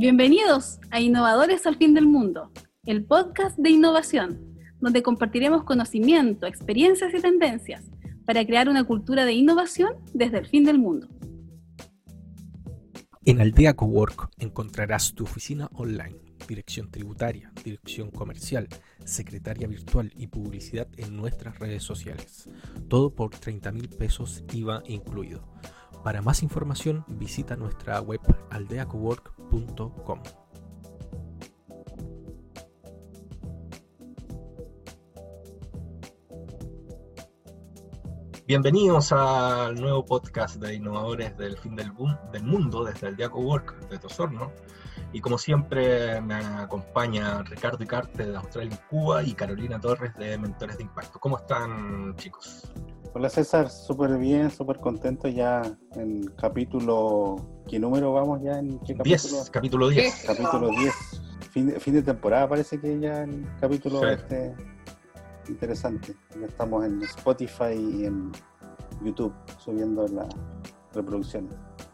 Bienvenidos a Innovadores al Fin del Mundo, el podcast de innovación, donde compartiremos conocimiento, experiencias y tendencias para crear una cultura de innovación desde el fin del mundo. En Aldea Cowork encontrarás tu oficina online, dirección tributaria, dirección comercial, secretaria virtual y publicidad en nuestras redes sociales. Todo por 30 mil pesos IVA incluido. Para más información visita nuestra web aldeacowork.com. Bienvenidos al nuevo podcast de innovadores del fin del, del mundo desde el Diaco de Tosorno. Y como siempre me acompaña Ricardo Icarte de Australia y Cuba y Carolina Torres de Mentores de Impacto. ¿Cómo están chicos? Hola César, súper bien, súper contento ya en capítulo... ¿Qué número vamos ya? ¿En qué capítulo? 10, capítulo 10. Capítulo 10. Fin de, temporada parece que ya el capítulo este interesante. Ya estamos en Spotify y en YouTube subiendo la reproducción.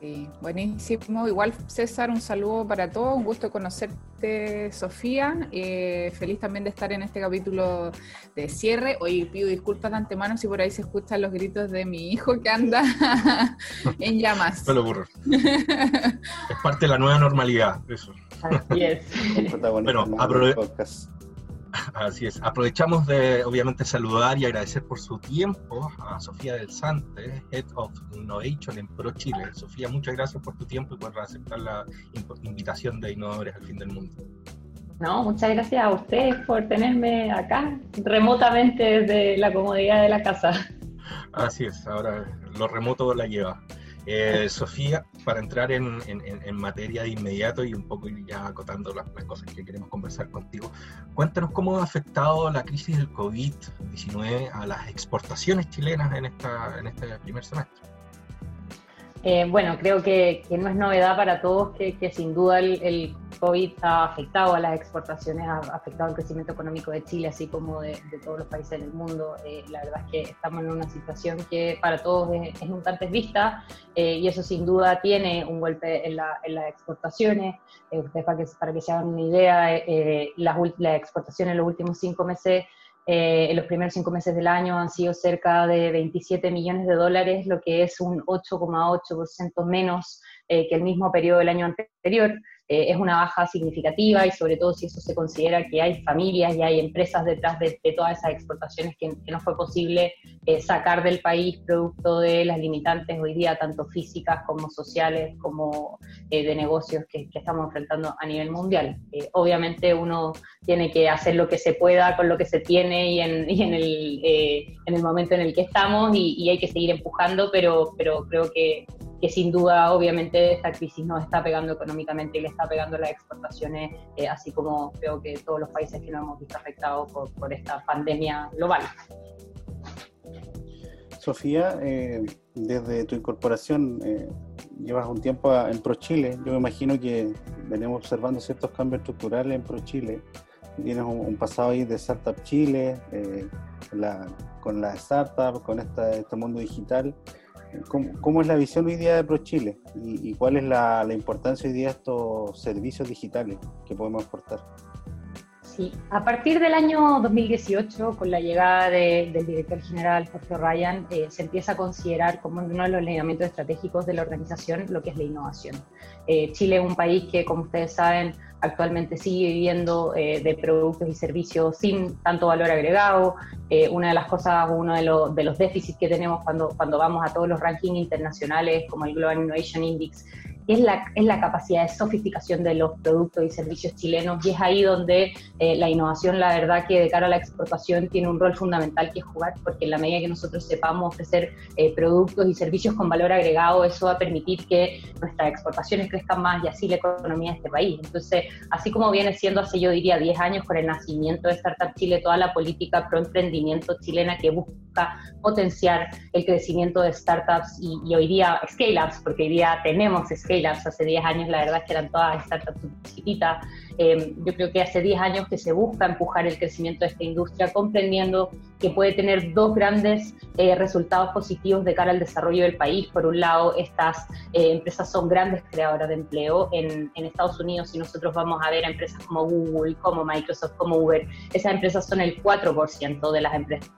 Sí, buenísimo. Igual, César, un saludo para todos. Un gusto conocerte, Sofía. Eh, feliz también de estar en este capítulo de cierre. Hoy pido disculpas de antemano si por ahí se escuchan los gritos de mi hijo que anda en llamas. No lo es parte de la nueva normalidad, eso. Así es. bueno, podcast. Así es. Aprovechamos de, obviamente, saludar y agradecer por su tiempo a Sofía del Sante, Head of Innovation en Pro Chile. Sofía, muchas gracias por tu tiempo y por aceptar la invitación de Innovadores al Fin del Mundo. No, muchas gracias a ustedes por tenerme acá remotamente desde la comodidad de la casa. Así es, ahora lo remoto la lleva. Eh, Sofía, para entrar en, materia de inmediato y un poco ya acotando las, cosas que queremos conversar contigo, cuéntanos cómo ha afectado la crisis del COVID-19 a las exportaciones chilenas en, esta, en este primer semestre. Eh, bueno, creo que, no es novedad para todos que, sin duda el, COVID ha afectado a las exportaciones, ha afectado el crecimiento económico de Chile, así como de, todos los países del mundo. Eh, la verdad es que estamos en una situación que para todos es, es un tanto vista eh, y eso sin duda tiene un golpe en, las exportaciones. ustedes para que, para que se hagan una idea, las, las exportaciones en los últimos cinco meses eh, en los primeros cinco meses del año han sido cerca de 27 millones de dólares, lo que es un 8,8% menos eh, que el mismo periodo del año anterior. Eh, es una baja significativa y sobre todo si eso se considera que hay familias y hay empresas detrás de, todas esas exportaciones que, no fue posible eh, sacar del país producto de las limitantes hoy día, tanto físicas como sociales, como eh, de negocios que, estamos enfrentando a nivel mundial. obviamente uno tiene que hacer lo que se pueda con lo que se tiene y en, en, el, en el, momento en el que estamos y, y hay que seguir empujando, pero, pero creo que que sin duda obviamente esta crisis nos está pegando económicamente y le está pegando las exportaciones, eh, así como creo que todos los países que nos hemos visto afectados por, esta pandemia global. Sofía, eh, desde tu incorporación eh, llevas un tiempo en ProChile. Yo me imagino que venimos observando ciertos cambios estructurales en ProChile. Tienes un, pasado ahí de Startup Chile, con la startup, con este mundo digital. ¿Cómo, es la visión hoy día de ProChile? ¿Y, y cuál es la, importancia hoy día de estos servicios digitales que podemos aportar? Sí, a partir del año 2018, con la llegada del director general Jorge Ryan, eh, se empieza a considerar como uno de los lineamientos estratégicos de la organización lo que es la innovación. Eh, Chile es un país que, como ustedes saben, actualmente sigue viviendo eh, de productos y servicios sin tanto valor agregado. una de las cosas, uno de, los, de los déficits que tenemos cuando, cuando vamos a todos los rankings internacionales, como el Global Innovation Index, es la, es la capacidad de sofisticación de los productos y servicios chilenos y es ahí donde eh, la innovación, la verdad que de cara a la exportación tiene un rol fundamental que jugar porque en la medida que nosotros sepamos ofrecer eh, productos y servicios con valor agregado, eso va a permitir que nuestras exportaciones crezcan más y así la economía de este país. Entonces, así como viene siendo hace yo diría 10 años con el nacimiento de Startup Chile, toda la política pro emprendimiento chilena que busca potenciar el crecimiento de startups y, y hoy día scale-ups, porque hoy día tenemos scale scale-ups. Hace 10 años la verdad es que eran todas startups chiquititas. Eh, yo creo que hace 10 años que se busca empujar el crecimiento de esta industria, comprendiendo que puede tener dos grandes eh, resultados positivos de cara al desarrollo del país. Por un lado, estas eh, empresas son grandes creadoras de empleo en, en, Estados Unidos. Si nosotros vamos a ver a empresas como Google, como Microsoft, como Uber, esas empresas son el 4% de las empresas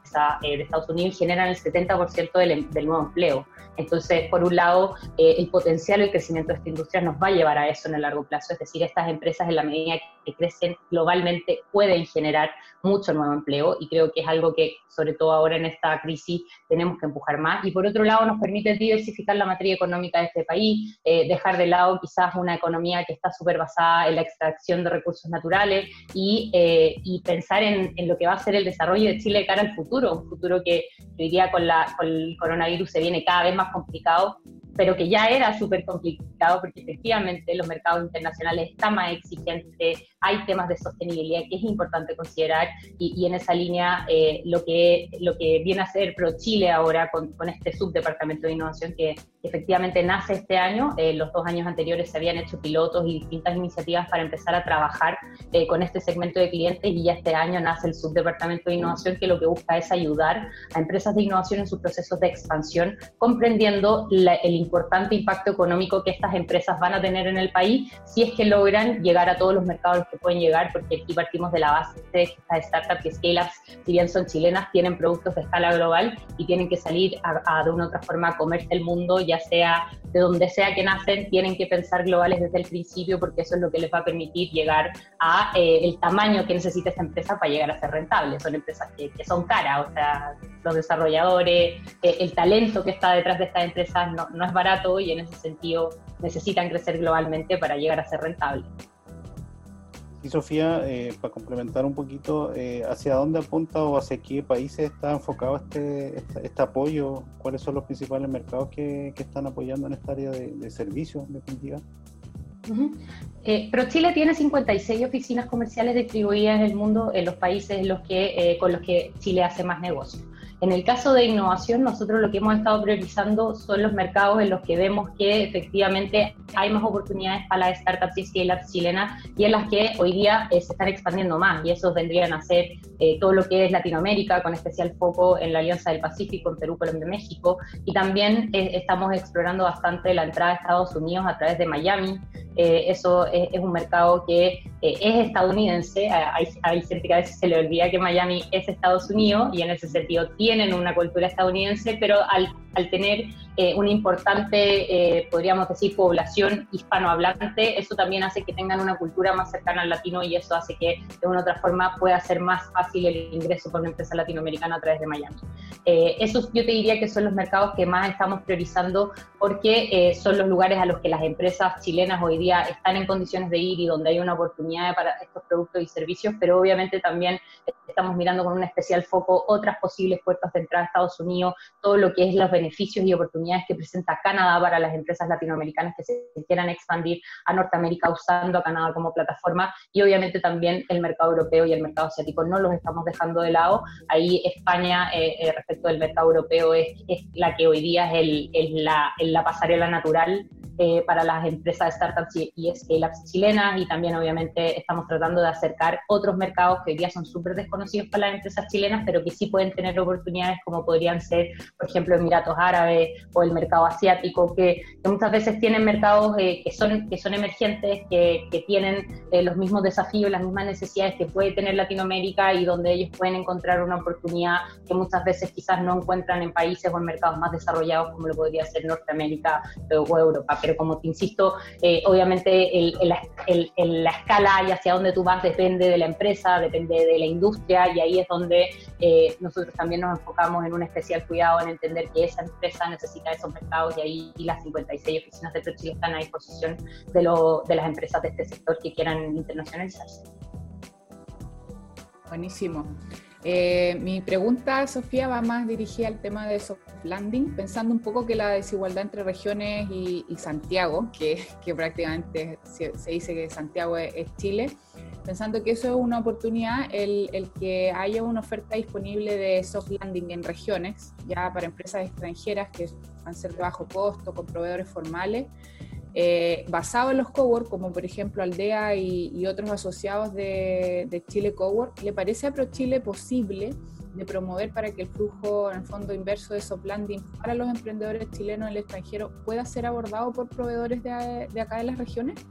de Estados Unidos y generan el 70% del, del nuevo empleo. Entonces, por un lado, eh, el potencial y el crecimiento de esta industria nos va a llevar a eso en el largo plazo, es decir, estas empresas en la medida que crecen globalmente pueden generar mucho nuevo empleo y creo que es algo que, sobre todo ahora en esta crisis, tenemos que empujar más. Y por otro lado, nos permite diversificar la materia económica de este país, eh, dejar de lado quizás una economía que está súper basada en la extracción de recursos naturales y, eh, pensar en, lo que va a ser el desarrollo de Chile de cara al futuro, un futuro que hoy día con, la, con el coronavirus se viene cada vez más complicado, pero que ya era súper complicado porque efectivamente los mercados internacionales están más exigentes, hay temas de sostenibilidad que es importante considerar y, en esa línea eh, lo, que, lo que viene a ser ProChile ahora con, con, este subdepartamento de innovación que efectivamente nace este año, eh, los dos años anteriores se habían hecho pilotos y distintas iniciativas para empezar a trabajar eh, con este segmento de clientes y ya este año nace el subdepartamento de innovación que lo que busca es ayudar a empresas de innovación en sus procesos de expansión, comprendiendo la, el importante impacto económico que estas empresas van a tener en el país si es que logran llegar a todos los mercados que pueden llegar, porque aquí partimos de la base de que estas startups y scale-ups, si bien son chilenas, tienen productos de escala global y tienen que salir a, a de una u otra forma a comerse el mundo, ya sea de donde sea que nacen, tienen que pensar globales desde el principio, porque eso es lo que les va a permitir llegar a eh, el tamaño que necesita esta empresa para llegar a ser rentable. Son empresas que, que son caras, o sea, los desarrolladores, eh, el talento que está detrás de estas empresas no, no es barato y en ese sentido necesitan crecer globalmente para llegar a ser rentables. Y Sofía, eh, para complementar un poquito, eh, ¿hacia dónde apunta o hacia qué países está enfocado este, este, este apoyo? ¿Cuáles son los principales mercados que, que están apoyando en esta área de, de servicios, en definitiva? Uh -huh. eh, ProChile tiene 56 oficinas comerciales distribuidas en el mundo en los países en los que, eh, con los que Chile hace más negocio. En el caso de innovación, nosotros lo que hemos estado priorizando son los mercados en los que vemos que efectivamente hay más oportunidades para las startups y scale-ups chilenas y en las que hoy día eh, se están expandiendo más. Y esos vendrían a ser eh, todo lo que es Latinoamérica, con especial foco en la Alianza del Pacífico, en Perú, Colombia, México. Y también eh, estamos explorando bastante la entrada a Estados Unidos a través de Miami. eso es, es, un mercado que es estadounidense. Hay, hay gente que a veces se le olvida que Miami es Estados Unidos y en ese sentido tienen una cultura estadounidense, pero al, al tener eh, una importante, eh, podríamos decir, población hispanohablante, eso también hace que tengan una cultura más cercana al latino y eso hace que de una u otra forma pueda ser más fácil el ingreso por una empresa latinoamericana a través de Miami. Eh, esos yo te diría que son los mercados que más estamos priorizando porque eh, son los lugares a los que las empresas chilenas hoy día están en condiciones de ir y donde hay una oportunidad para estos productos y servicios, pero obviamente también estamos mirando con un especial foco otras posibles puertas de entrada a Estados Unidos, todo lo que es los beneficios y oportunidades que presenta Canadá para las empresas latinoamericanas que se quieran expandir a Norteamérica usando a Canadá como plataforma y obviamente también el mercado europeo y el mercado asiático no los estamos dejando de lado. Ahí España eh, eh, respecto del mercado europeo es, es, la que hoy día es, el, es la, la pasarela natural eh, para las empresas startups y, y scale-ups chilenas y también obviamente estamos tratando de acercar otros mercados que hoy día son súper desconocidos para las empresas chilenas, pero que sí pueden tener oportunidades como podrían ser, por ejemplo, Emiratos Árabes o el mercado asiático, que, que muchas veces tienen mercados eh, que, son, que son emergentes, que, que tienen eh, los mismos desafíos, las mismas necesidades que puede tener Latinoamérica y donde ellos pueden encontrar una oportunidad que muchas veces quizás no encuentran en países o en mercados más desarrollados como lo podría ser Norteamérica o Europa. Pero como te insisto, eh, obviamente el, el, el, la escala y hacia dónde tú vas depende de la empresa, depende de la industria, y ahí es donde eh, nosotros también nos enfocamos en un especial cuidado en entender que esa empresa necesita esos mercados, y ahí y las 56 oficinas de ProChile están a disposición de, lo, de las empresas de este sector que quieran internacionalizarse. Buenísimo. Eh, mi pregunta, Sofía, va más dirigida al tema de soft landing, pensando un poco que la desigualdad entre regiones y, Santiago, que, que prácticamente se, se, dice que Santiago es, es, Chile, pensando que eso es una oportunidad, el, el, que haya una oferta disponible de soft landing en regiones, ya para empresas extranjeras que van a ser de bajo costo, con proveedores formales, eh, basado en los cowork, como por ejemplo Aldea y, otros asociados de, de, Chile Cowork, ¿le parece a ProChile posible de promover para que el flujo en el fondo inverso de soft landing para los emprendedores chilenos en el extranjero pueda ser abordado por proveedores de, de acá de las regiones?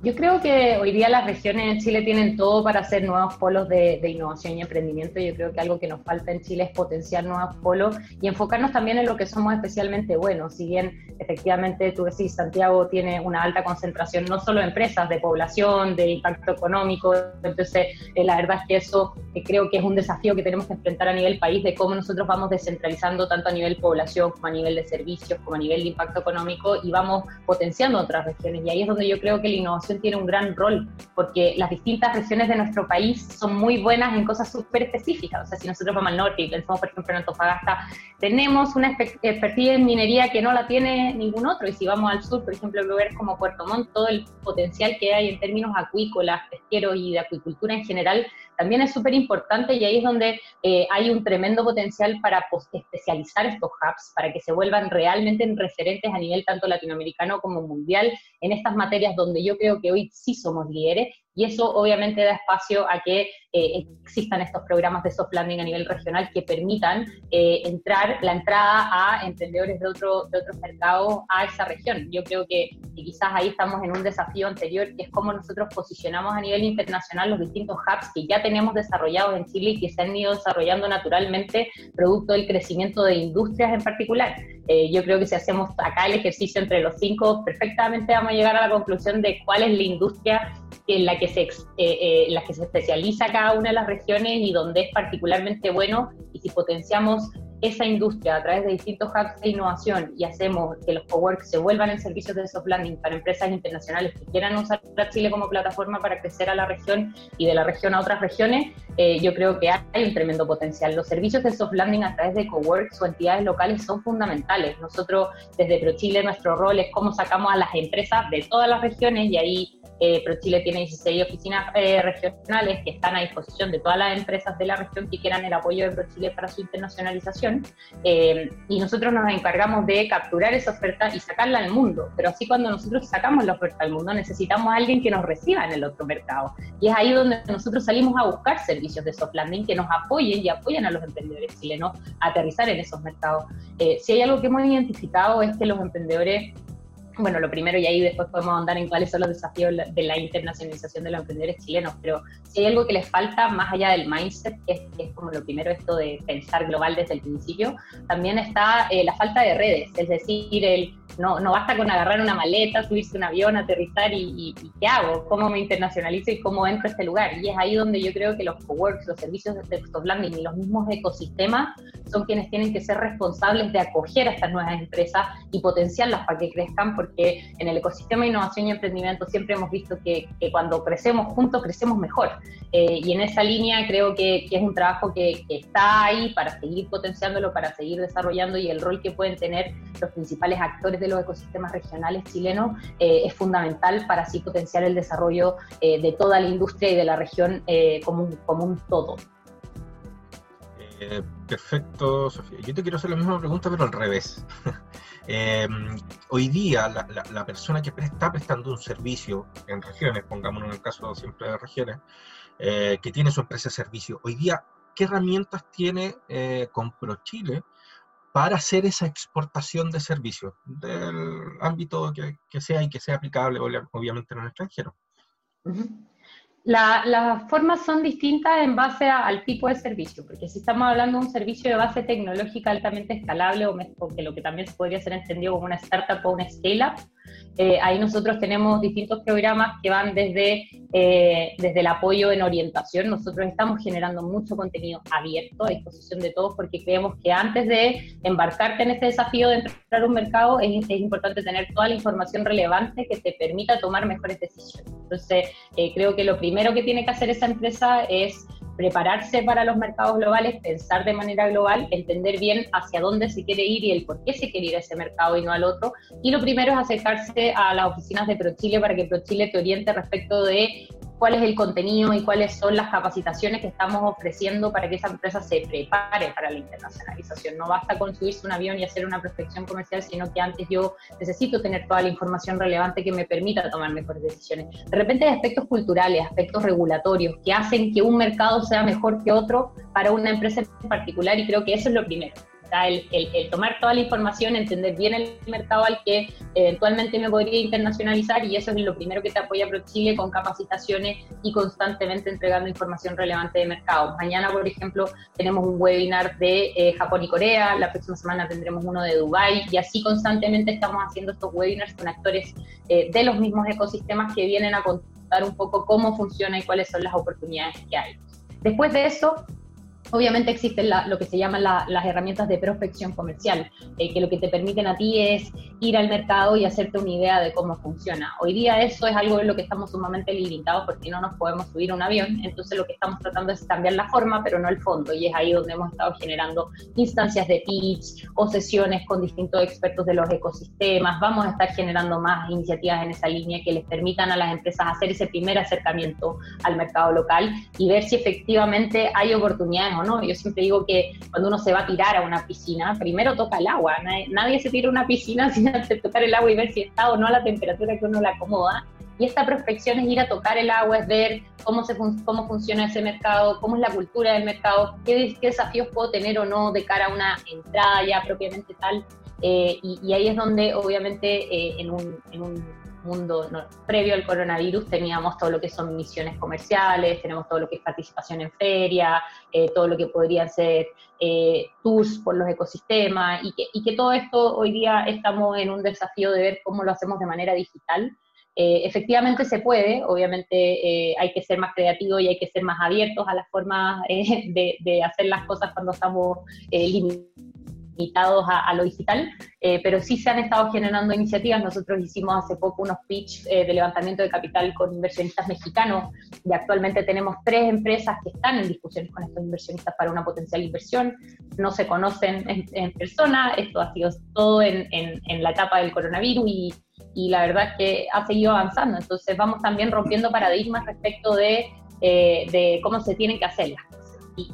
Yo creo que hoy día las regiones en Chile tienen todo para hacer nuevos polos de, innovación y emprendimiento. Yo creo que algo que nos falta en Chile es potenciar nuevos polos y enfocarnos también en lo que somos especialmente buenos. Si bien efectivamente tú decís, Santiago tiene una alta concentración no solo de empresas, de población, de impacto económico. Entonces, eh, la verdad es que eso eh, creo que es un desafío que tenemos que enfrentar a nivel país de cómo nosotros vamos descentralizando tanto a nivel población como a nivel de servicios, como a nivel de impacto económico y vamos potenciando otras regiones. Y ahí es donde yo creo que la innovación tiene un gran rol, porque las distintas regiones de nuestro país son muy buenas en cosas súper específicas. O sea, si nosotros vamos al norte y pensamos, por ejemplo, en Antofagasta, tenemos una expertise en minería que no la tiene ningún otro. Y si vamos al sur, por ejemplo, lugares como Puerto Montt, todo el potencial que hay en términos acuícolas, pesqueros y de acuicultura en general, también es súper importante y ahí es donde eh, hay un tremendo potencial para especializar estos hubs, para que se vuelvan realmente referentes a nivel tanto latinoamericano como mundial en estas materias donde yo creo que hoy sí somos líderes y eso obviamente da espacio a que eh, existan estos programas de soft landing a nivel regional que permitan eh, entrar la entrada a emprendedores de, otro, de otros mercados a esa región. Yo creo que, quizás ahí estamos en un desafío anterior, que es cómo nosotros posicionamos a nivel internacional los distintos hubs que ya tenemos desarrollados en Chile y que se han ido desarrollando naturalmente producto del crecimiento de industrias en particular. Eh, yo creo que si hacemos acá el ejercicio entre los cinco, perfectamente vamos a llegar a la conclusión de cuál es la industria en la que se, eh, eh, la que se especializa cada una de las regiones y donde es particularmente bueno y si potenciamos esa industria a través de distintos hubs de innovación y hacemos que los coworks se vuelvan en servicios de soft landing para empresas internacionales que quieran usar a Chile como plataforma para crecer a la región y de la región a otras regiones, eh, yo creo que hay un tremendo potencial. Los servicios de soft landing a través de coworks o entidades locales son fundamentales. Nosotros desde ProChile nuestro rol es cómo sacamos a las empresas de todas las regiones y ahí eh, ProChile tiene 16 oficinas eh, regionales que están a disposición de todas las empresas de la región que quieran el apoyo de ProChile para su internacionalización eh, y nosotros nos encargamos de capturar esa oferta y sacarla al mundo. Pero así cuando nosotros sacamos la oferta al mundo necesitamos a alguien que nos reciba en el otro mercado. Y es ahí donde nosotros salimos a buscar servicios de soft landing que nos apoyen y apoyen a los emprendedores chilenos a aterrizar en esos mercados. Eh, si hay algo que hemos identificado es que los emprendedores bueno, lo primero, y ahí después podemos andar en cuáles son los desafíos de la internacionalización de los emprendedores chilenos, pero si hay algo que les falta, más allá del mindset, que es, como lo primero esto de pensar global desde el principio, también está eh, la falta de redes, es decir, el no, no basta con agarrar una maleta, subirse un avión, aterrizar y, ¿qué hago? ¿Cómo me internacionalizo y cómo entro a este lugar? Y es ahí donde yo creo que los coworks, los servicios de texto landing y los mismos ecosistemas son quienes tienen que ser responsables de acoger a estas nuevas empresas y potenciarlas para que crezcan, porque en el ecosistema de innovación y emprendimiento siempre hemos visto que, cuando crecemos juntos, crecemos mejor. Eh, y en esa línea creo que, es un trabajo que, que está ahí para seguir potenciándolo, para seguir desarrollando y el rol que pueden tener los principales actores de los ecosistemas regionales chilenos eh, es fundamental para así potenciar el desarrollo eh, de toda la industria y de la región como, un, como un todo. Perfecto, Sofía. Yo te quiero hacer la misma pregunta, pero al revés. hoy día, la, persona que está prestando un servicio en regiones, pongámonos en el caso siempre de regiones, que tiene su empresa de servicio, hoy día, ¿qué herramientas tiene con ProChile para hacer esa exportación de servicios del ámbito que, sea y que sea aplicable obviamente en el extranjero. Las formas son distintas en base al tipo de servicio, porque si estamos hablando de un servicio de base tecnológica altamente escalable o, o que lo que también podría ser entendido como una startup o una scale-up, eh, ahí nosotros tenemos distintos programas que van desde, eh, desde el apoyo en orientación. Nosotros estamos generando mucho contenido abierto a disposición de todos porque creemos que antes de embarcarte en este desafío de entrar a un mercado es, es importante tener toda la información relevante que te permita tomar mejores decisiones. Entonces, eh, creo que lo primero que tiene que hacer esa empresa es prepararse para los mercados globales, pensar de manera global, entender bien hacia dónde se quiere ir y el por qué se quiere ir a ese mercado y no al otro. Y lo primero es acercarse a las oficinas de ProChile para que ProChile te oriente respecto de cuál es el contenido y cuáles son las capacitaciones que estamos ofreciendo para que esa empresa se prepare para la internacionalización. No basta con subirse un avión y hacer una prospección comercial, sino que antes yo necesito tener toda la información relevante que me permita tomar mejores decisiones. De repente hay aspectos culturales, aspectos regulatorios que hacen que un mercado sea mejor que otro para una empresa en particular y creo que eso es lo primero. El, tomar toda la información, entender bien el mercado al que eventualmente me podría internacionalizar y eso es lo primero que te apoya ProChile con capacitaciones y constantemente entregando información relevante de mercado. Mañana, por ejemplo, tenemos un webinar de eh, Japón y Corea, la próxima semana tendremos uno de Dubai y así constantemente estamos haciendo estos webinars con actores eh, de los mismos ecosistemas que vienen a contar un poco cómo funciona y cuáles son las oportunidades que hay. Después de eso, Obviamente existen lo que se llaman las herramientas de prospección comercial, eh, que lo que te permiten a ti es ir al mercado y hacerte una idea de cómo funciona. Hoy día eso es algo en lo que estamos sumamente limitados porque no nos podemos subir a un avión, entonces lo que estamos tratando es cambiar la forma, pero no el fondo, y es ahí donde hemos estado generando instancias de pitch o sesiones con distintos expertos de los ecosistemas. Vamos a estar generando más iniciativas en esa línea que les permitan a las empresas hacer ese primer acercamiento al mercado local y ver si efectivamente hay oportunidades no. Yo siempre digo que cuando uno se va a tirar a una piscina, primero toca el agua. Nadie, se tira a una piscina sin antes tocar el agua y ver si está o no a la temperatura que uno le acomoda. Y esta prospección es ir a tocar el agua, es ver cómo, se cómo funciona ese mercado, cómo es la cultura del mercado, qué, desafíos puedo tener o no de cara a una entrada ya propiamente tal. Eh, y, ahí es donde obviamente eh, en un mundo previo al coronavirus teníamos todo lo que son misiones comerciales, tenemos todo lo que es participación en feria, eh, todo lo que podrían ser eh, tours por los ecosistemas y que, todo esto hoy día estamos en un desafío de ver cómo lo hacemos de manera digital. Eh, efectivamente se puede, obviamente hay que ser más creativos y hay que ser más abiertos a las formas de, de, hacer las cosas cuando estamos limitados limitados a, lo digital, eh, pero sí se han estado generando iniciativas. Nosotros hicimos hace poco unos pitch eh, de levantamiento de capital con inversionistas mexicanos y actualmente tenemos tres empresas que están en discusiones con estos inversionistas para una potencial inversión. No se conocen en, persona, esto ha sido todo en, la etapa del coronavirus y, la verdad es que ha seguido avanzando. Entonces vamos también rompiendo paradigmas respecto de, eh, cómo se tienen que hacer las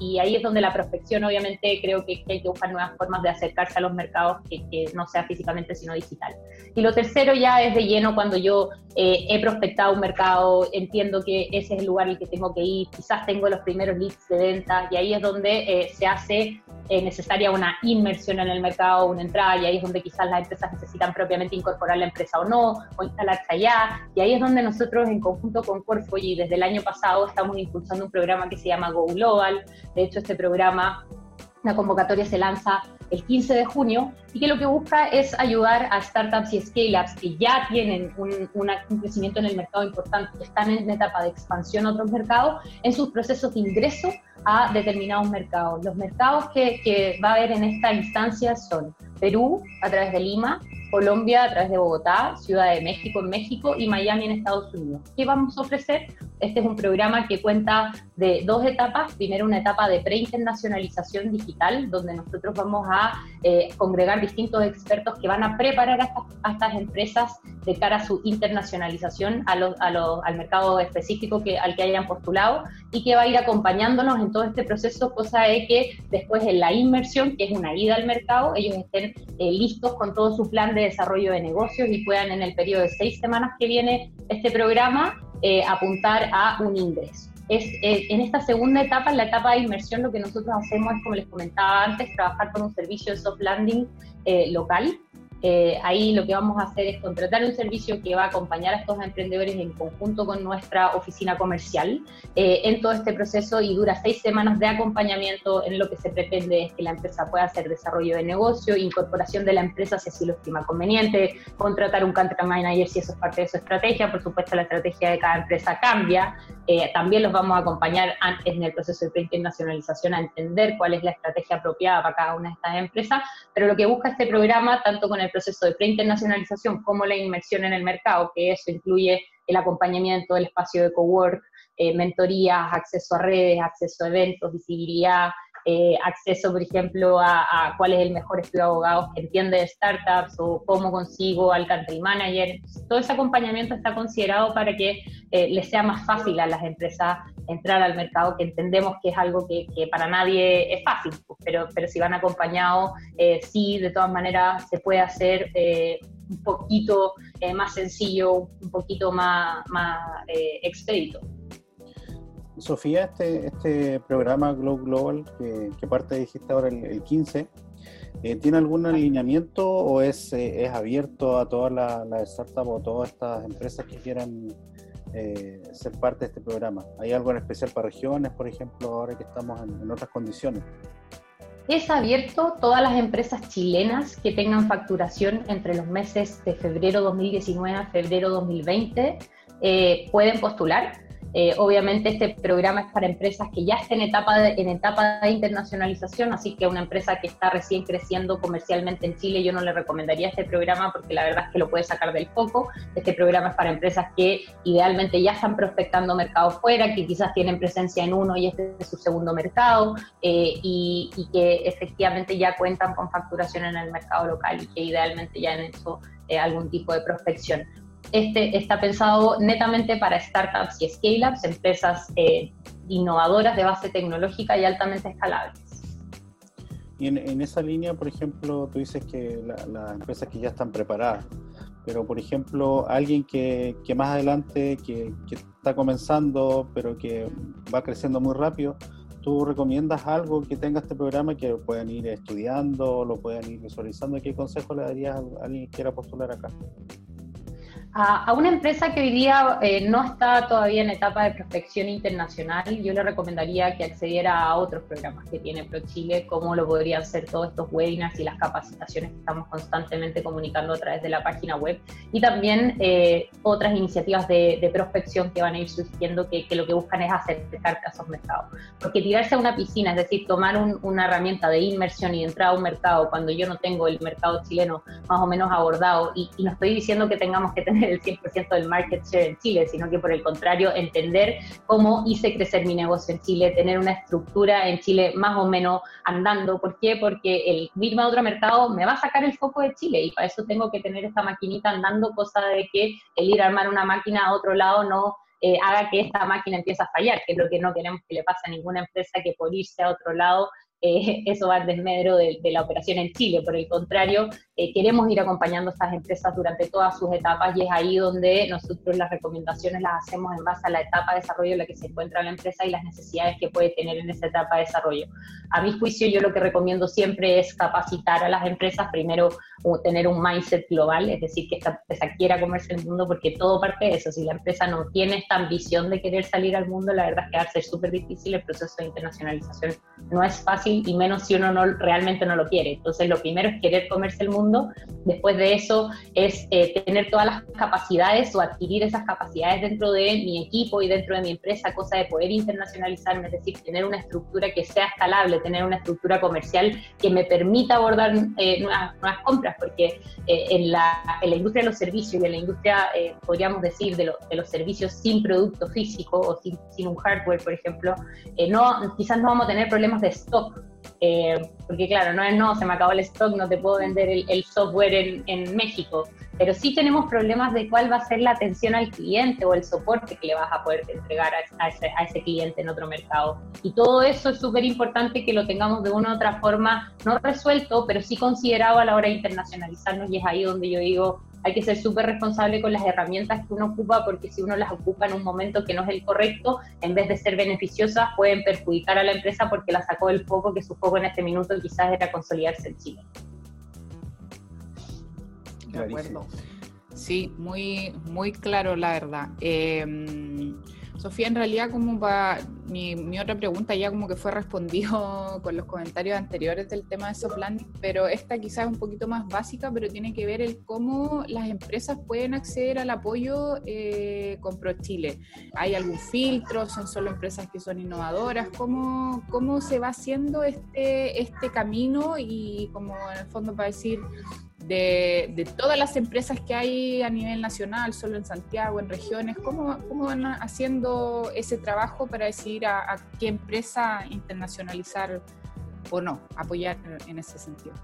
y, ahí es donde la prospección, obviamente, creo que, hay que buscar nuevas formas de acercarse a los mercados que, no sea físicamente, sino digital. Y lo tercero ya es de lleno cuando yo eh, he prospectado un mercado, entiendo que ese es el lugar al que tengo que ir, quizás tengo los primeros leads de venta y ahí es donde eh, se hace eh, necesaria una inmersión en el mercado, una entrada, y ahí es donde quizás las empresas necesitan propiamente incorporar la empresa o no, o instalarse allá, y ahí es donde nosotros en conjunto con y desde el año pasado estamos impulsando un programa que se llama Go Global, de hecho este programa la convocatoria se lanza el 15 de junio y que lo que busca es ayudar a startups y scale-ups que ya tienen un, un, crecimiento en el mercado importante, que están en etapa de expansión a otros mercados, en sus procesos de ingreso a determinados mercados. Los mercados que, que va a haber en esta instancia son Perú, a través de Lima, Colombia a través de Bogotá, Ciudad de México en México y Miami en Estados Unidos. ¿Qué vamos a ofrecer? Este es un programa que cuenta de dos etapas. Primero una etapa de preinternacionalización digital, donde nosotros vamos a eh, congregar distintos expertos que van a preparar a estas, empresas de cara a su internacionalización al mercado específico que, al que hayan postulado y que va a ir acompañándonos en todo este proceso, cosa de que después en la inmersión, que es una ida al mercado, ellos estén eh, listos con todo su plan de desarrollo de negocios y puedan en el periodo de seis semanas que viene este programa eh, apuntar a un ingreso. Es, eh, en esta segunda etapa, en la etapa de inmersión, lo que nosotros hacemos es, como les comentaba antes, trabajar con un servicio de soft landing local eh, ahí lo que vamos a hacer es contratar un servicio que va a acompañar a estos emprendedores en conjunto con nuestra oficina comercial eh, en todo este proceso y dura seis semanas de acompañamiento en lo que se pretende es que la empresa pueda hacer desarrollo de negocio, incorporación de la empresa si así lo estima conveniente, contratar un country manager si eso es parte de su estrategia, por supuesto la estrategia de cada empresa cambia, eh, también los vamos a acompañar antes en el proceso de preinternacionalización a entender cuál es la estrategia apropiada para cada una de estas empresas, pero lo que busca este programa, tanto con el proceso de preinternacionalización como la inmersión en el mercado, que eso incluye el acompañamiento del espacio de cowork, eh, mentorías, acceso a redes, acceso a eventos, visibilidad, eh, acceso, por ejemplo, a, cuál es el mejor estudio de abogados que entiende de startups o cómo consigo al country manager. Todo ese acompañamiento está considerado para que eh, les sea más fácil a las empresas entrar al mercado, que entendemos que es algo que, para nadie es fácil, pues, pero, pero si van acompañados, eh, sí, de todas maneras se puede hacer un poquito más sencillo, un poquito más, más expedito. Sofía, este, este programa Glow Global, que, parte dijiste ahora el, 15, ¿tiene algún alineamiento o es, es abierto a todas las la startups o todas estas empresas que quieran eh, ser parte de este programa? ¿Hay algo en especial para regiones, por ejemplo, ahora que estamos en, otras condiciones? Es abierto todas las empresas chilenas que tengan facturación entre los meses de febrero 2019 a febrero 2020 eh, pueden postular. Eh, obviamente este programa es para empresas que ya estén en etapa, de, en etapa de internacionalización, así que una empresa que está recién creciendo comercialmente en Chile, yo no le recomendaría este programa porque la verdad es que lo puede sacar del foco. Este programa es para empresas que idealmente ya están prospectando mercados fuera, que quizás tienen presencia en uno y este es su segundo mercado, eh, y, que efectivamente ya cuentan con facturación en el mercado local y que idealmente ya han hecho eh, algún tipo de prospección. Este está pensado netamente para startups y scale-ups, empresas eh, innovadoras de base tecnológica y altamente escalables. Y en, esa línea, por ejemplo, tú dices que las empresas que ya están preparadas, pero por ejemplo, alguien que, más adelante, que, que, está comenzando, pero que va creciendo muy rápido, ¿tú recomiendas algo que tenga este programa que puedan ir estudiando, lo puedan ir visualizando? ¿Qué consejo le darías a alguien que quiera postular acá? A, una empresa que hoy día eh, no está todavía en etapa de prospección internacional, yo le recomendaría que accediera a otros programas que tiene ProChile, como lo podrían ser todos estos webinars y las capacitaciones que estamos constantemente comunicando a través de la página web, y también eh, otras iniciativas de, prospección que van a ir surgiendo que, lo que buscan es acercarte a esos mercados. Porque tirarse a una piscina, es decir, tomar una herramienta de inmersión y entrar a un mercado cuando yo no tengo el mercado chileno más o menos abordado, y no estoy diciendo que tengamos que tener el 100% del market share en Chile, sino que por el contrario, entender cómo hice crecer mi negocio en Chile, tener una estructura en Chile más o menos andando. ¿Por qué? Porque el irme a otro mercado me va a sacar el foco de Chile y para eso tengo que tener esta maquinita andando, cosa de que el ir a armar una máquina a otro lado no eh, haga que esta máquina empiece a fallar, que es lo que no queremos que le pase a ninguna empresa que por irse a otro lado eh, eso va al desmedro de, la operación en Chile. Por el contrario, eh, queremos ir acompañando a estas empresas durante todas sus etapas y es ahí donde nosotros las recomendaciones las hacemos en base a la etapa de desarrollo en la que se encuentra la empresa y las necesidades que puede tener en esa etapa de desarrollo. A mi juicio, yo lo que recomiendo siempre es capacitar a las empresas, primero tener un mindset global, es decir, que esta empresa quiera comerse el mundo, porque todo parte de eso. Si la empresa no tiene esta ambición de querer salir al mundo, la verdad es que va a ser súper difícil el proceso de internacionalización. No es fácil y menos si uno no, realmente no lo quiere. Entonces, lo primero es querer comerse el mundo, después de eso es eh, tener todas las capacidades o adquirir esas capacidades dentro de mi equipo y dentro de mi empresa, cosa de poder internacionalizarme, es decir, tener una estructura que sea escalable, tener una estructura comercial que me permita abordar eh, nuevas, compras porque eh, en, la, industria de los servicios y en la industria, podríamos decir, de, de, los servicios sin producto físico o sin, sin un hardware, por ejemplo, no, quizás no vamos a tener problemas de stock, porque claro, no es no, se me acabó el stock, no te puedo vender el, el software en, en México pero sí tenemos problemas de cuál va a ser la atención al cliente o el soporte que le vas a poder entregar a, ese, a ese, cliente en otro mercado. Y todo eso es súper importante que lo tengamos de una u otra forma, no resuelto, pero sí considerado a la hora de internacionalizarnos y es ahí donde yo digo, hay que ser súper responsable con las herramientas que uno ocupa porque si uno las ocupa en un momento que no es el correcto, en vez de ser beneficiosas, pueden perjudicar a la empresa porque la sacó del foco, que su foco en este minuto quizás era consolidarse en Chile. De acuerdo. Sí, muy, muy claro, la verdad. Em, Sofía, en realidad, como para mi, mi, otra pregunta ya como que fue respondido con los comentarios anteriores del tema de planning, pero esta quizás es un poquito más básica, pero tiene que ver el cómo las empresas pueden acceder al apoyo eh, con ProChile. ¿Hay algún filtro? ¿Son solo empresas que son innovadoras? ¿Cómo, cómo se va haciendo este, este camino? Y como en el fondo para decir, de, todas las empresas que hay a nivel nacional, solo en Santiago, en regiones, ¿cómo, cómo van haciendo ese trabajo para decidir a, a, qué empresa internacionalizar o no, apoyar en ese sentido?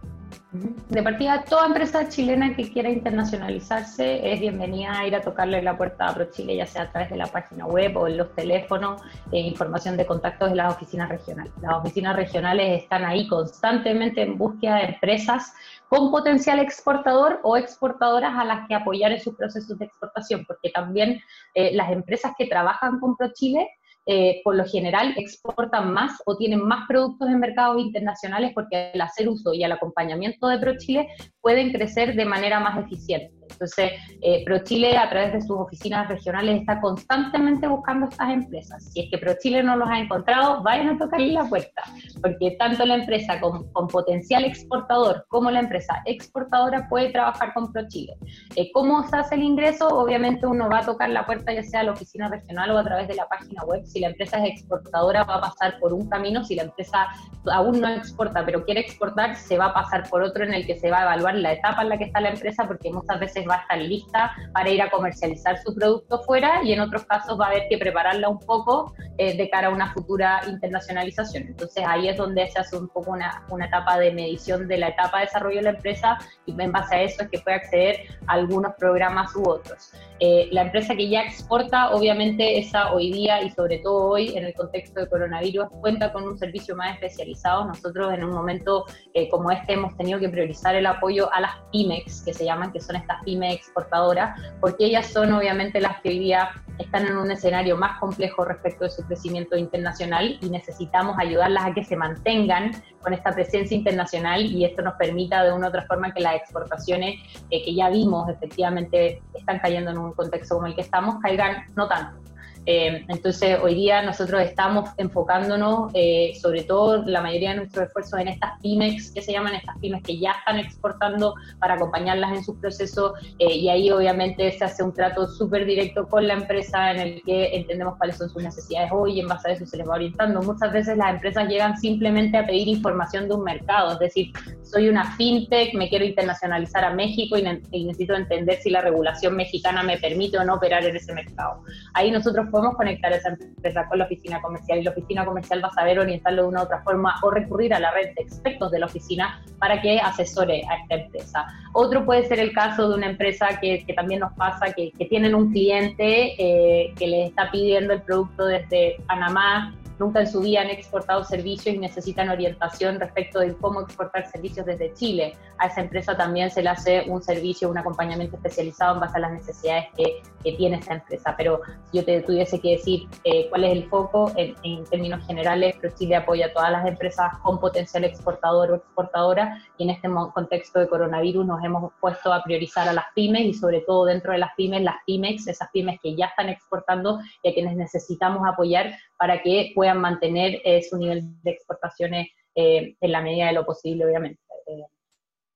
De partida, toda empresa chilena que quiera internacionalizarse es bienvenida a ir a tocarle la puerta a ProChile, ya sea a través de la página web o en los teléfonos, e información de contactos de las oficinas regionales. Las oficinas regionales están ahí constantemente en búsqueda de empresas con potencial exportador o exportadoras a las que apoyar en sus procesos de exportación, porque también eh, las empresas que trabajan con ProChile eh, por lo general exportan más o tienen más productos en mercados internacionales porque al hacer uso y al acompañamiento de ProChile pueden crecer de manera más eficiente. Entonces, eh, ProChile a través de sus oficinas regionales está constantemente buscando estas empresas. Si es que ProChile no los ha encontrado, vayan a tocarle la puerta, porque tanto la empresa con, potencial exportador como la empresa exportadora puede trabajar con ProChile. Eh, ¿Cómo se hace el ingreso? Obviamente uno va a tocar la puerta ya sea a la oficina regional o a través de la página web. Si la empresa es exportadora va a pasar por un camino, si la empresa aún no exporta pero quiere exportar, se va a pasar por otro en el que se va a evaluar la etapa en la que está la empresa, porque muchas veces va a estar lista para ir a comercializar su producto fuera y en otros casos va a haber que prepararla un poco eh, de cara a una futura internacionalización. Entonces ahí es donde se hace un poco una, una etapa de medición de la etapa de desarrollo de la empresa y en base a eso es que puede acceder a algunos programas u otros. Eh, la empresa que ya exporta, obviamente esa hoy día y sobre todo hoy en el contexto de coronavirus cuenta con un servicio más especializado. Nosotros en un momento eh, como este hemos tenido que priorizar el apoyo a las pymes, que se llaman, que son estas pymes exportadoras, porque ellas son obviamente las que hoy día están en un escenario más complejo respecto de su crecimiento internacional y necesitamos ayudarlas a que se mantengan con esta presencia internacional y esto nos permita de una u otra forma que las exportaciones eh, que ya vimos efectivamente están cayendo en un contexto como el que estamos caigan no tanto. Eh, entonces, hoy día nosotros estamos enfocándonos, eh, sobre todo la mayoría de nuestros esfuerzos en estas pymes, que se llaman estas pymes que ya están exportando para acompañarlas en su proceso, eh, y ahí obviamente se hace un trato súper directo con la empresa en el que entendemos cuáles son sus necesidades hoy y en base a eso se les va orientando. Muchas veces las empresas llegan simplemente a pedir información de un mercado, es decir, soy una fintech, me quiero internacionalizar a México y, y necesito entender si la regulación mexicana me permite o no operar en ese mercado. Ahí nosotros podemos conectar esa empresa con la oficina comercial y la oficina comercial va a saber orientarlo de una u otra forma o recurrir a la red de expertos de la oficina para que asesore a esta empresa. Otro puede ser el caso de una empresa que, también nos pasa, que, tienen un cliente eh, que les está pidiendo el producto desde Panamá nunca en su vida han exportado servicios y necesitan orientación respecto de cómo exportar servicios desde Chile. A esa empresa también se le hace un servicio, un acompañamiento especializado en base a las necesidades que, tiene esta empresa. Pero si yo te tuviese que decir eh, cuál es el foco, en, términos generales, Chile apoya a todas las empresas con potencial exportador o exportadora y en este contexto de coronavirus nos hemos puesto a priorizar a las pymes y sobre todo dentro de las pymes, las pymes, esas pymes que ya están exportando y a quienes necesitamos apoyar para que puedan mantener eh, su nivel de exportaciones eh, en la medida de lo posible, obviamente. Eh,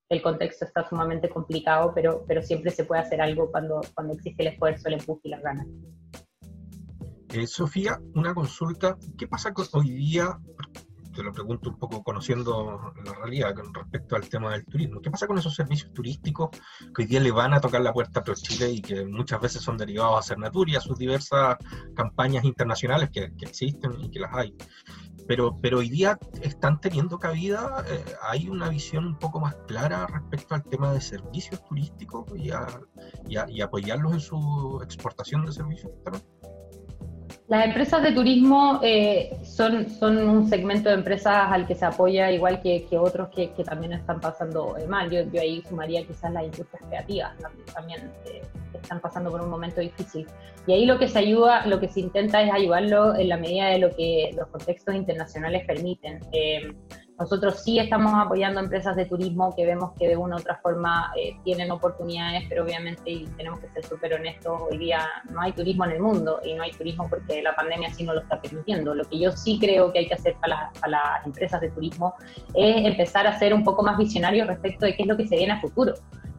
el contexto está sumamente complicado, pero, pero siempre se puede hacer algo cuando, cuando existe el esfuerzo, el empuje y las ganas. Sofía, una consulta. ¿Qué pasa con hoy día? Te lo pregunto un poco conociendo la realidad con respecto al tema del turismo. ¿Qué pasa con esos servicios turísticos que hoy día le van a tocar la puerta a Chile y que muchas veces son derivados a Cernatur y a sus diversas campañas internacionales que, que existen y que las hay? pero, pero hoy día están teniendo cabida, eh, hay una visión un poco más clara respecto al tema de servicios turísticos y, y, apoyarlos en su exportación de servicios Las empresas de turismo eh, son, son un segmento de empresas al que se apoya igual que, que otros que, que, también están pasando mal. Yo, yo ahí sumaría quizás las industrias creativas también. Eh, están pasando por un momento difícil. Y ahí lo que se ayuda, lo que se intenta es ayudarlo en la medida de lo que los contextos internacionales permiten. Nosotros sí estamos apoyando empresas de turismo que vemos que de una u otra forma eh, tienen oportunidades, pero obviamente y tenemos que ser súper honestos, hoy día no hay turismo en el mundo y no hay turismo porque la pandemia sí no lo está permitiendo. Lo que yo sí creo que hay que hacer para las, para las empresas de turismo es empezar a ser un poco más visionarios respecto de qué es lo que se viene a futuro.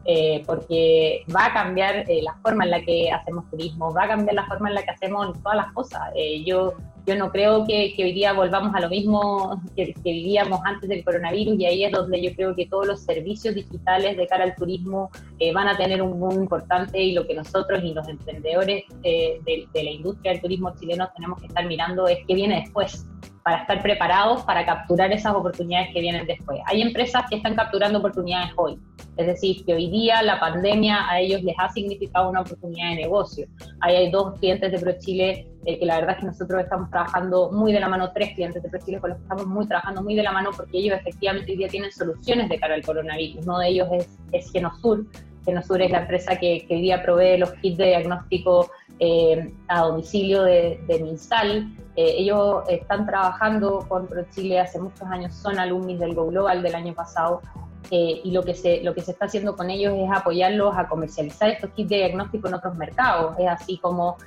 Eh, porque va a cambiar eh, la forma en la que hacemos turismo, va a cambiar la forma en la que hacemos todas las cosas. Eh, yo, yo no creo que, hoy día volvamos a lo mismo que, vivíamos antes del coronavirus y ahí es donde yo creo que todos los servicios digitales de cara al turismo van a tener un boom importante y lo que nosotros y los emprendedores de, de la industria del turismo chileno tenemos que estar mirando es qué viene después para estar preparados para capturar esas oportunidades que vienen después. Hay empresas que están capturando oportunidades hoy, es decir, que hoy día la pandemia a ellos les ha significado una oportunidad de negocio. Ahí hay dos clientes de ProChile eh, que la verdad es que nosotros estamos trabajando muy de la mano, tres clientes de ProChile con los que estamos muy trabajando muy de la mano porque ellos efectivamente hoy día tienen soluciones de cara al coronavirus. Uno de ellos es, es Genosur. Genosur es la empresa que, que hoy día provee los kits de diagnóstico eh, a domicilio de, de Minsal. Eh, ellos están trabajando con ProChile hace muchos años, son alumnos del Go Global del año pasado. Eh, y lo que, se, lo que se está haciendo con ellos es apoyarlos a comercializar estos kits de diagnóstico en otros mercados. Es así como,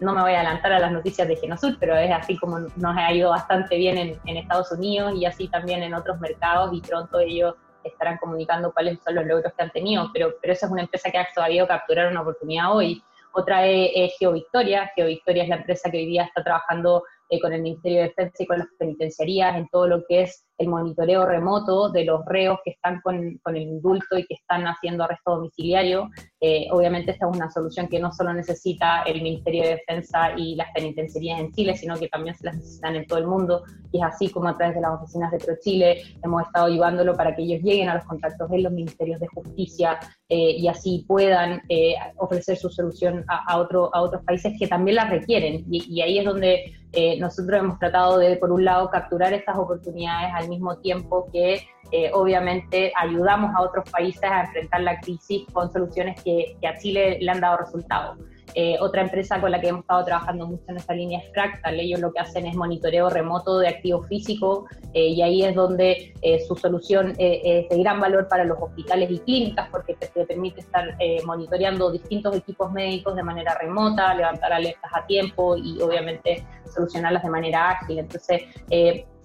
no me voy a adelantar a las noticias de Genosur, pero es así como nos ha ido bastante bien en, en Estados Unidos y así también en otros mercados y pronto ellos estarán comunicando cuáles son los logros que han tenido, pero, pero esa es una empresa que ha sabido capturar una oportunidad hoy. Otra es, GeoVictoria. GeoVictoria es la empresa que hoy día está trabajando eh, con el Ministerio de Defensa y con las penitenciarías en todo lo que es el monitoreo remoto de los reos que están con, con el indulto y que están haciendo arresto domiciliario. Eh, obviamente esta es una solución que no solo necesita el Ministerio de Defensa y las penitenciarías en Chile, sino que también se las necesitan en todo el mundo. Y es así como a través de las oficinas de ProChile hemos estado ayudándolo para que ellos lleguen a los contactos en los ministerios de justicia eh, y así puedan eh, ofrecer su solución a, a, otro, a otros países que también la requieren. Y, y ahí es donde nosotros hemos tratado de, por un lado, capturar estas oportunidades al mismo tiempo que eh, obviamente ayudamos a otros países a enfrentar la crisis con soluciones que, que a Chile le han dado resultados. Eh, otra empresa con la que hemos estado trabajando mucho en esta línea es Fractal. Ellos lo que hacen es monitoreo remoto de activo físico eh, y ahí es donde eh, su solución es de gran valor para los hospitales y clínicas porque te, te permite estar monitoreando distintos equipos médicos de manera remota, levantar alertas a tiempo y obviamente solucionarlas de manera ágil. Entonces,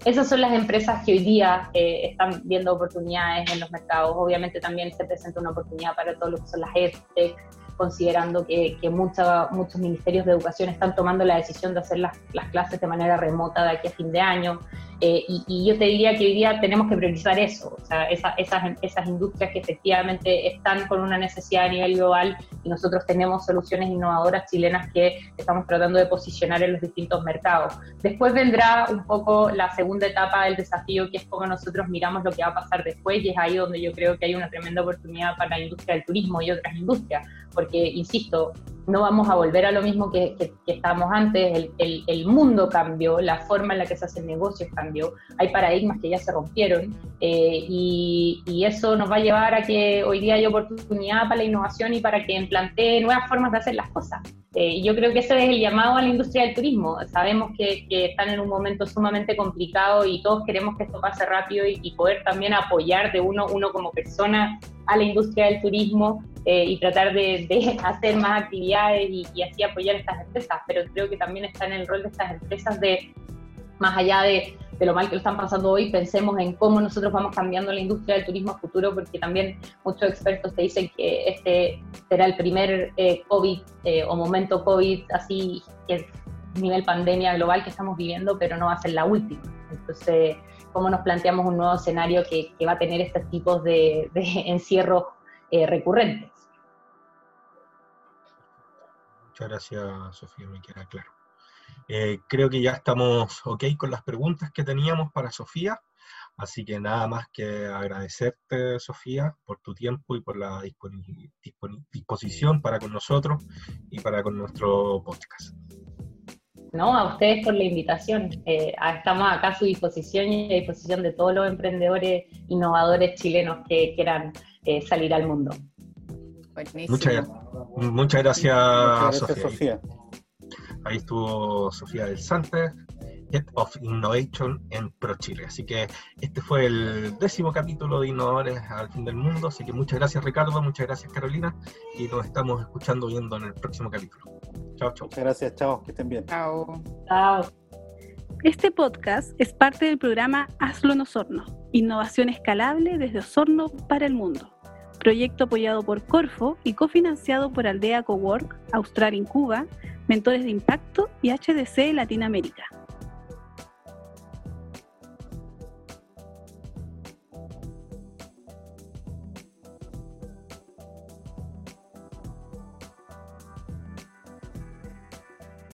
esas son las empresas que hoy día están viendo oportunidades en los mercados. Obviamente también se presenta una oportunidad para todo lo que son las EdTech, considerando que, que muchos ministerios de educación están tomando la decisión de hacer las, las clases de manera remota de aquí a fin de año. Eh, y, y, yo te diría que hoy día tenemos que priorizar eso, o sea, esa, esas, esas industrias que efectivamente están con una necesidad a nivel global y nosotros tenemos soluciones innovadoras chilenas que estamos tratando de posicionar en los distintos mercados. Después vendrá un poco la segunda etapa del desafío, que es cómo nosotros miramos lo que va a pasar después, y es ahí donde yo creo que hay una tremenda oportunidad para la industria del turismo y otras industrias, porque, insisto, no vamos a volver a lo mismo que, estábamos antes, el, el, mundo cambió, la forma en la que se hacen negocios cambió, hay paradigmas que ya se rompieron eh, y, eso nos va a llevar a que hoy día hay oportunidad para la innovación y para que implante nuevas formas de hacer las cosas. Eh, yo creo que ese es el llamado a la industria del turismo. Sabemos que, están en un momento sumamente complicado y todos queremos que esto pase rápido y, poder también apoyar de uno, uno como persona a la industria del turismo eh, y tratar de, de, hacer más actividades y, y, así apoyar a estas empresas. Pero creo que también está en el rol de estas empresas de, más allá de, lo mal que lo están pasando hoy, pensemos en cómo nosotros vamos cambiando la industria del turismo futuro, porque también muchos expertos te dicen que este será el primer eh, COVID eh, o momento COVID así, que nivel pandemia global que estamos viviendo, pero no va a ser la última. Entonces, cómo nos planteamos un nuevo escenario que, va a tener estos tipos de, de encierros eh, recurrentes. Muchas gracias, Sofía, me queda claro. Eh, creo que ya estamos ok con las preguntas que teníamos para Sofía, así que nada más que agradecerte, Sofía, por tu tiempo y por la disposición para con nosotros y para con nuestro podcast. No, a ustedes por la invitación. Eh, estamos acá a su disposición y a disposición de todos los emprendedores innovadores chilenos que quieran eh, salir al mundo. Muchas, muchas, gracias, muchas gracias Sofía. Sofía. Ahí estuvo Sofía del Santos, Head of Innovation en ProChile. Así que este fue el décimo capítulo de Innovadores al fin del mundo. Así que muchas gracias Ricardo, muchas gracias Carolina y nos estamos escuchando viendo en el próximo capítulo. Chao, chao. Muchas gracias, chao, que estén bien. Chao. Chao. Este podcast es parte del programa Hazlo en Osorno, innovación escalable desde Osorno para el mundo. Proyecto apoyado por Corfo y cofinanciado por Aldea Cowork, Austral en Cuba, Mentores de Impacto y HDC Latinoamérica.